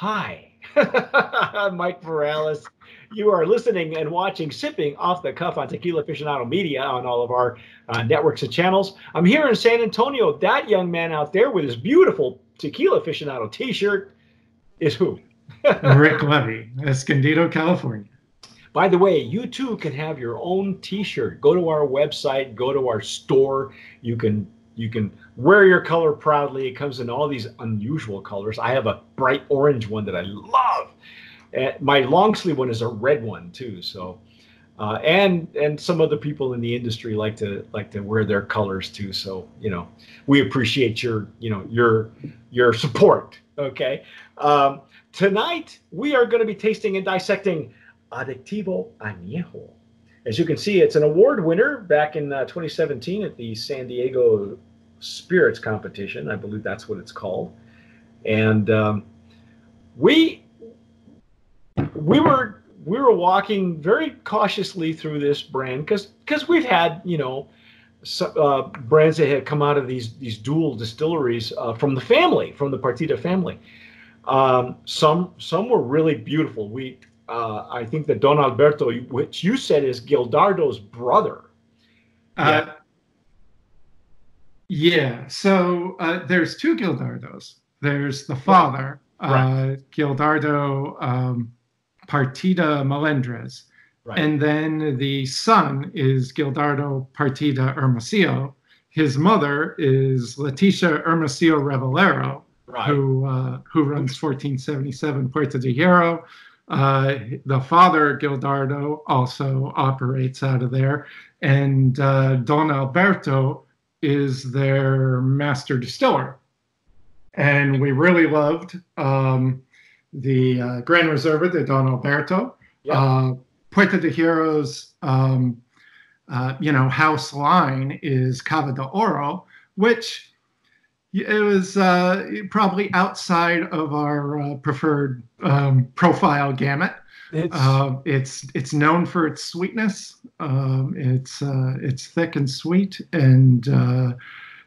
Hi, I'm Mike Morales. You are listening and watching Sipping Off the Cuff on Tequila Aficionado Media on all of our uh, networks and channels. I'm here in San Antonio. That young man out there with his beautiful Tequila Aficionado t shirt is who? Rick Levy, Escondido, California. By the way, you too can have your own t-shirt. Go to our website, go to our store. You can you can wear your color proudly. It comes in all these unusual colors. I have a bright orange one that I love. And my long sleeve one is a red one too. So uh, and and some other people in the industry like to like to wear their colors too. So you know, we appreciate your you know your your support. Okay, um, tonight we are going to be tasting and dissecting Adictivo Añejo. As you can see, it's an award winner back in uh, 2017 at the San Diego Spirits Competition. I believe that's what it's called. And um, we we were we were walking very cautiously through this brand because because we've had you know uh, brands that had come out of these these dual distilleries uh, from the family from the Partida family. Um, some some were really beautiful. We uh, I think that Don Alberto, which you said is Gildardo's brother. Uh, yeah. Yeah. So uh, there's two Gildardos. There's the father, right. Uh, Gildardo um, Partida Melendres. Right. And then the son is Gildardo Partida Hermosillo. His mother is Leticia Hermosillo Revalero, right. who uh, who runs 1477 Puerto de Hierro. Uh, the father, Gildardo, also operates out of there. And uh, Don Alberto is their master distiller. And we really loved um, the uh, Gran Reserva de Don Alberto. Uh, Puerto de Hierro's, um, uh, you know, house line is Cava de Oro, which it was uh, probably outside of our uh, preferred um, profile gamut. It's, uh, it's it's known for its sweetness. Um, it's uh, it's thick and sweet, and uh,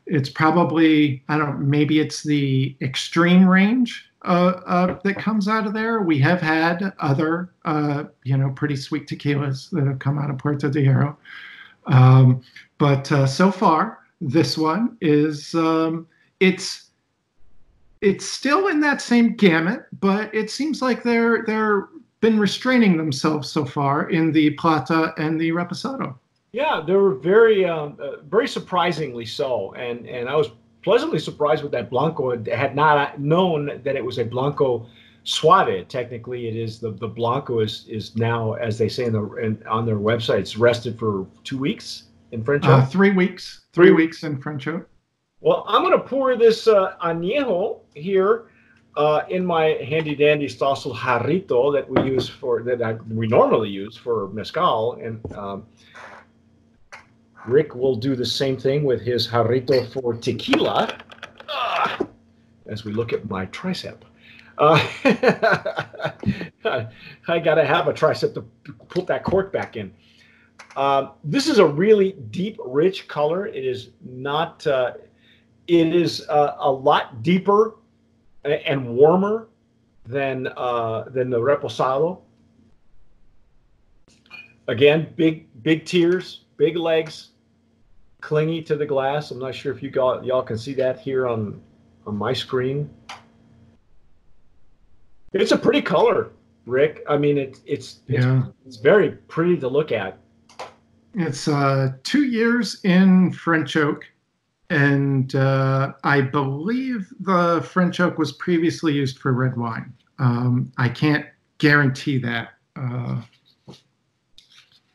it's probably I don't know, maybe it's the extreme range uh, that comes out of there. We have had other you know pretty sweet tequilas that have come out of Puerto de Hierro, um, but so far this one is. Um, it's it's still in that same gamut, but it seems like they're they're been restraining themselves so far in the Plata and the Reposado. Yeah, they were very um, uh, very surprisingly so, and and I was pleasantly surprised with that Blanco. I had not known that it was a Blanco Suave. Technically, it is the the Blanco is is now, as they say in the in, on their websites, rested for two weeks in French. Uh, three weeks. Three, three weeks in French. Well, I'm going to pour this uh, añejo here uh, in my handy dandy Stossel jarrito that we use for that I, we normally use for mezcal, and um, Rick will do the same thing with his jarrito for tequila. Uh, as we look at my tricep. Uh, I got to have a tricep to put that cork back in. Um, this is a really deep, rich color. It is not. Uh, it is uh, a lot deeper and warmer than uh, than the reposado. Again, big big tears, big legs, clingy to the glass. I'm not sure if you got y'all can see that here on on my screen. It's a pretty color, Rick. I mean, it's it's yeah. it's, it's very pretty to look at. It's uh, two years in French oak and uh, I believe the French oak was previously used for red wine. Um, I can't guarantee that. Uh,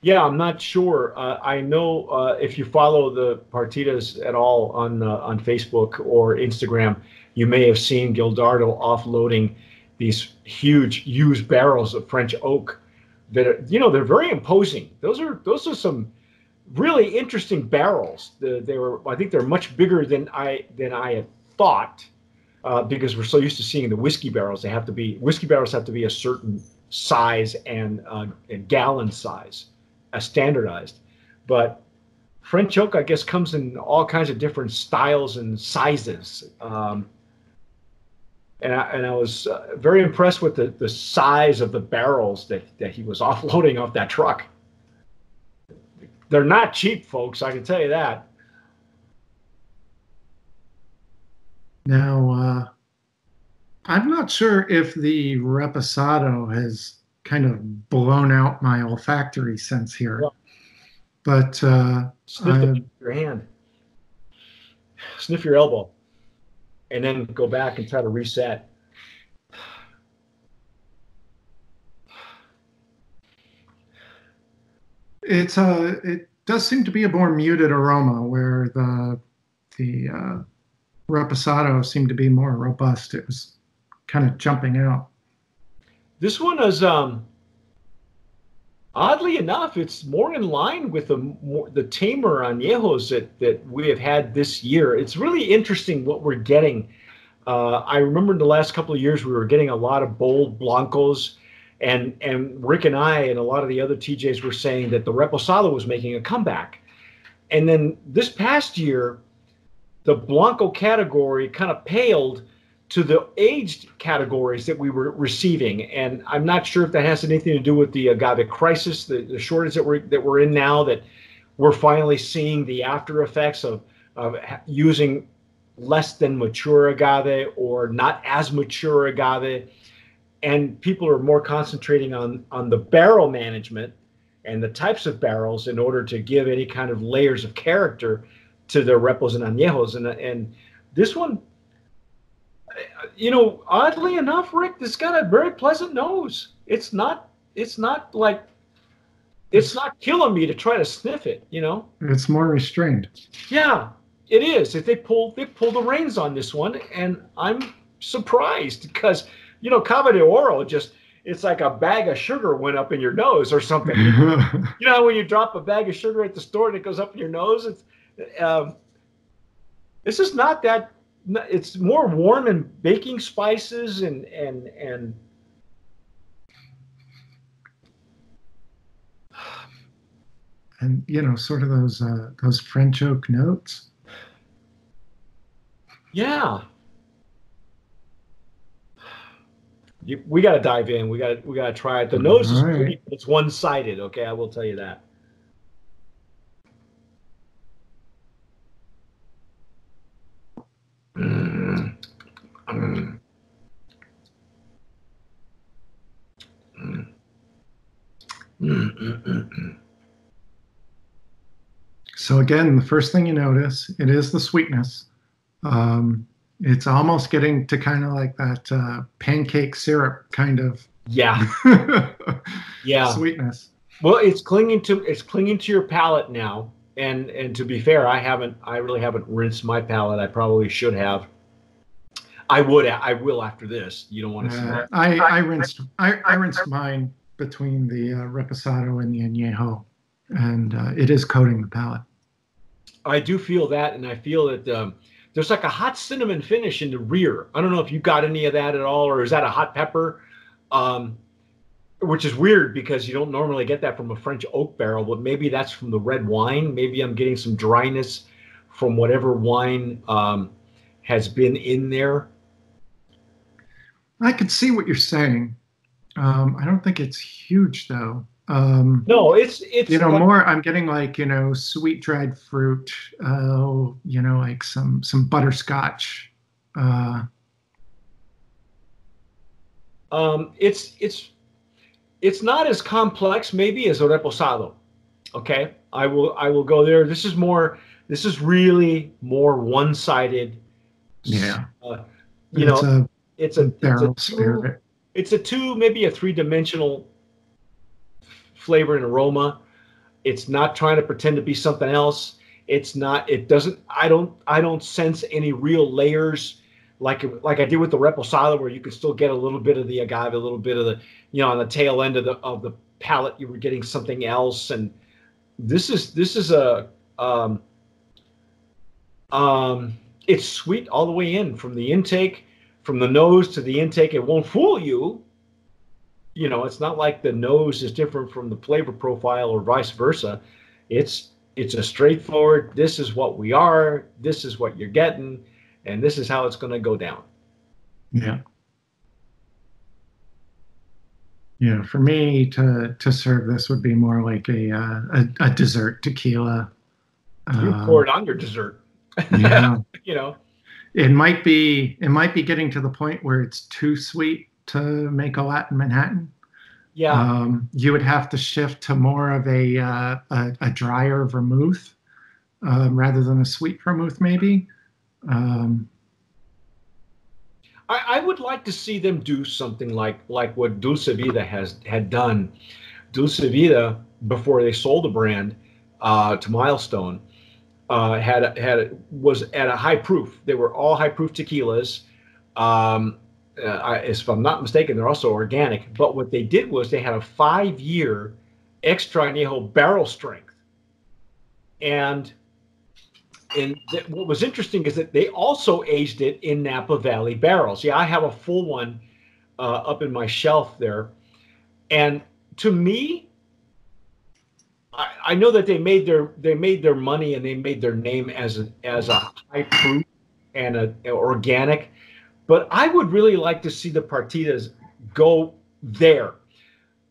yeah, I'm not sure. Uh, I know uh, if you follow the Partidas at all on uh, on Facebook or Instagram, you may have seen Gildardo offloading these huge used barrels of French oak that are, you know they're very imposing. Those are those are some really interesting barrels. The, they were, I think, they're much bigger than I than I had thought, uh, because we're so used to seeing the whiskey barrels. They have to be whiskey barrels have to be a certain size and, uh, gallon size, standardized. But French oak, I guess, comes in all kinds of different styles and sizes. Um, and I, and I was uh, very impressed with the, the size of the barrels that, that he was offloading off that truck. They're not cheap, folks. I can tell you that. Now, uh, I'm not sure if the reposado has kind of blown out my olfactory sense here, yeah. but uh, sniff your hand, sniff your elbow, and then go back and try to reset. It's a. Uh, it does seem to be a more muted aroma where the the uh, reposado seemed to be more robust. It was kind of jumping out. This one is um, oddly enough, it's more in line with the more, the tamer añejos that that we have had this year. It's really interesting what we're getting. Uh, I remember in the last couple of years we were getting a lot of bold blancos, and and Rick and I and a lot of the other TJs were saying that the reposado was making a comeback, and then this past year, the blanco category kind of paled to the aged categories that we were receiving. And I'm not sure if that has anything to do with the agave crisis, the, the shortage that we're that we're in now, that we're finally seeing the after effects of, of using less than mature agave or not as mature agave. And people are more concentrating on on the barrel management and the types of barrels in order to give any kind of layers of character to their repos and añejos. And and this one you know, oddly enough, Rick, it's got a very pleasant nose. It's not. It's not like. It's not killing me to try to sniff it. You know. It's more restrained. Yeah, it is. If they pull, they pull the reins on this one, and I'm surprised because you know, Cava de Oro just. It's like a bag of sugar went up in your nose or something. you know, when you drop a bag of sugar at the store and it goes up in your nose, it's. Um, this is not that it's more warm and baking spices and and and and you know sort of those uh, those French oak notes. Yeah. You, we got to dive in. We got we got to try it. The nose All is pretty. Right. It's one sided. Okay, I will tell you that. So again, the first thing you notice, it is the sweetness. Um, it's almost getting to kind of like that uh, pancake syrup kind of yeah yeah sweetness. Well, it's clinging to it's clinging to your palate now, and and to be fair, I haven't I really haven't rinsed my palate. I probably should have. I would. I will after this. You don't want to. Uh, I I rinsed I, I rinsed mine between the uh, reposado and the añejo, and uh, it is coating the palate. I do feel that, and I feel that um, there's like a hot cinnamon finish in the rear. I don't know if you got any of that at all, or is that a hot pepper? Um, which is weird because you don't normally get that from a French oak barrel, but maybe that's from the red wine. Maybe I'm getting some dryness from whatever wine um, has been in there. I can see what you're saying. Um, I don't think it's huge though. Um, no, it's it's you know like, more. I'm getting like you know sweet dried fruit. Uh, you know like some some butterscotch. Uh, um, it's it's it's not as complex maybe as a reposado. Okay, I will I will go there. This is more. This is really more one sided. Yeah. Uh, you it's know, a, it's a barrel it's a spirit. It's a two, maybe a three dimensional flavor and aroma. It's not trying to pretend to be something else. It's not. It doesn't. I don't. I don't sense any real layers like like I did with the reposado, where you could still get a little bit of the agave, a little bit of the you know on the tail end of the of the palate, you were getting something else. And this is this is a um, um, it's sweet all the way in from the intake, from the nose to the intake. It won't fool you you know, it's not like the nose is different from the flavor profile or vice versa. It's it's a straightforward. This is what we are. This is what you're getting, and this is how it's going to go down. Yeah. Yeah, for me to to serve this would be more like a uh, a, a, dessert tequila. You um, pour it on your dessert. Yeah. you know. It might be it might be getting to the point where it's too sweet to make a Latin Manhattan. Yeah. Um, you would have to shift to more of a uh, a, a, drier vermouth um, rather than a sweet vermouth, maybe. Um, I, I, would like to see them do something like like what Dulce Vida has had done. Dulce Vida before they sold the brand uh, to Milestone uh, had had was at a high proof. They were all high proof tequilas. Um, uh, I, if I'm not mistaken, they're also organic. But what they did was they had a five year extra añejo barrel strength, and and th- what was interesting is that they also aged it in Napa Valley barrels. Yeah, I have a full one uh, up in my shelf there, and to me, I, I, know that they made their they made their money and they made their name as a as a high proof and a, organic, but I would really like to see the partidas go there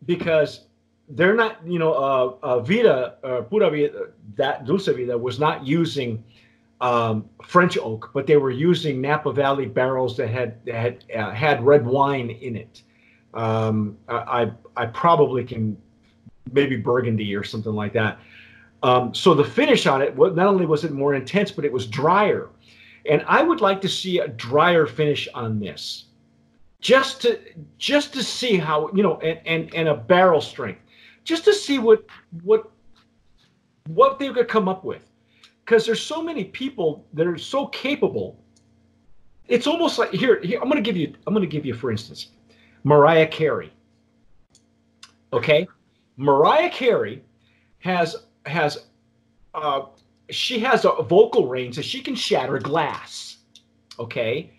because they're not, you know, uh, uh, Vida, uh, Pura Vida, that Dulce Vida was not using um, French oak, but they were using Napa Valley barrels that had that had uh, had red wine in it. Um, I I probably can maybe Burgundy or something like that. Um, so the finish on it, not only was it more intense, but it was drier. And I would like to see a drier finish on this, just to just to see how you know, and and, and a barrel strength, just to see what what what they could come up with, because there's so many people that are so capable. It's almost like here, here I'm going to give you I'm going to give you for instance, Mariah Carey. Okay, Mariah Carey has has uh, she has a vocal range that she can shatter glass. Okay,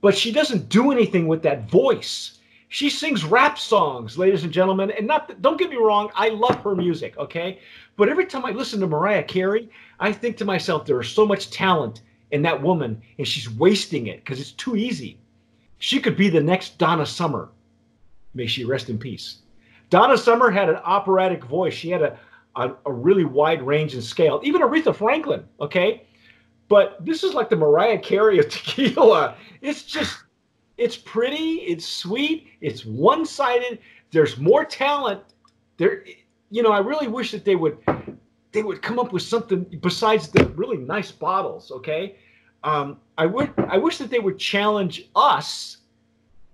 but she doesn't do anything with that voice. She sings rap songs, ladies and gentlemen, and not don't get me wrong, I love her music, okay? But every time I listen to Mariah Carey, I think to myself there is so much talent in that woman and she's wasting it because it's too easy. She could be the next Donna Summer. May she rest in peace. Donna Summer had an operatic voice. She had a, a, a really wide range and scale. Even Aretha Franklin, okay? But this is like the Mariah Carey of tequila. It's just, it's pretty, it's sweet, it's one sided. There's more talent. There, you know, I really wish that they would they would come up with something besides the really nice bottles. Okay, um, I would I wish that they would challenge us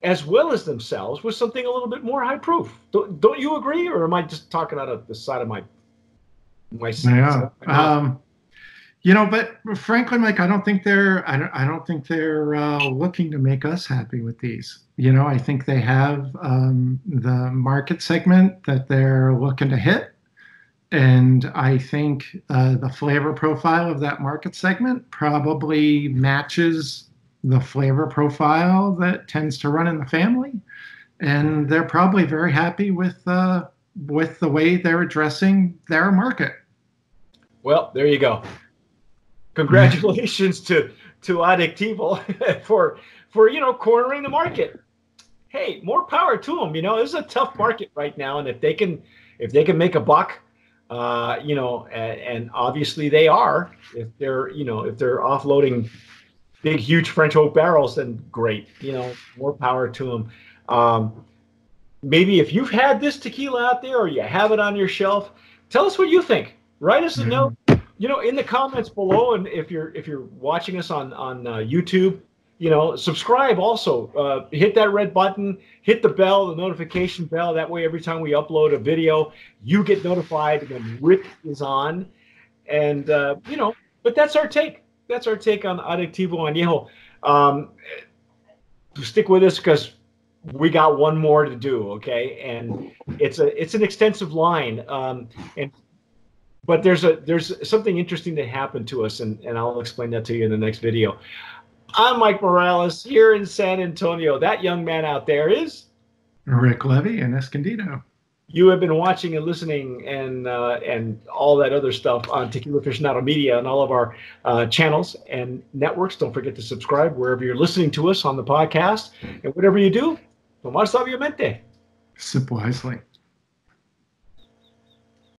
as well as themselves with something a little bit more high proof. Don't, don't you agree, or am I just talking out of the side of my my? Yeah. Um, you know, but frankly, Mike, I don't think they're I don't I don't think they're uh, looking to make us happy with these. You know, I think they have um, the market segment that they're looking to hit. And I think uh, the flavor profile of that market segment probably matches the flavor profile that tends to run in the family, and they're probably very happy with uh, with the way they're addressing their market. Well, there you go. Congratulations to to Adictivo for for you know cornering the market. Hey, more power to them. You know, this is a tough market right now, and if they can if they can make a buck, uh, you know, and, and obviously they are. If they're you know if they're offloading big, huge French oak barrels, then great. You know, more power to them. Um, maybe if you've had this tequila out there or you have it on your shelf, tell us what you think. Write us a note. You know, in the comments below, and if you're if you're watching us on on uh, YouTube, you know, subscribe also. Uh, hit that red button, hit the bell, the notification bell. That way, every time we upload a video, you get notified when Rick is on. And uh, you know, but that's our take that's our take on Adictivo Añejo. Um, stick with us because we got one more to do. Okay, and it's a it's an extensive line. Um, and but there's a there's something interesting that happened to us, and and I'll explain that to you in the next video. I'm Mike Morales here in San Antonio. That young man out there is Rick Levy in Escondido. You have been watching and listening and uh, and all that other stuff on Tequila Aficionado Media and all of our uh, channels and networks. Don't forget to subscribe wherever you're listening to us on the podcast. And whatever you do, tomar sabiamente. Sip wisely.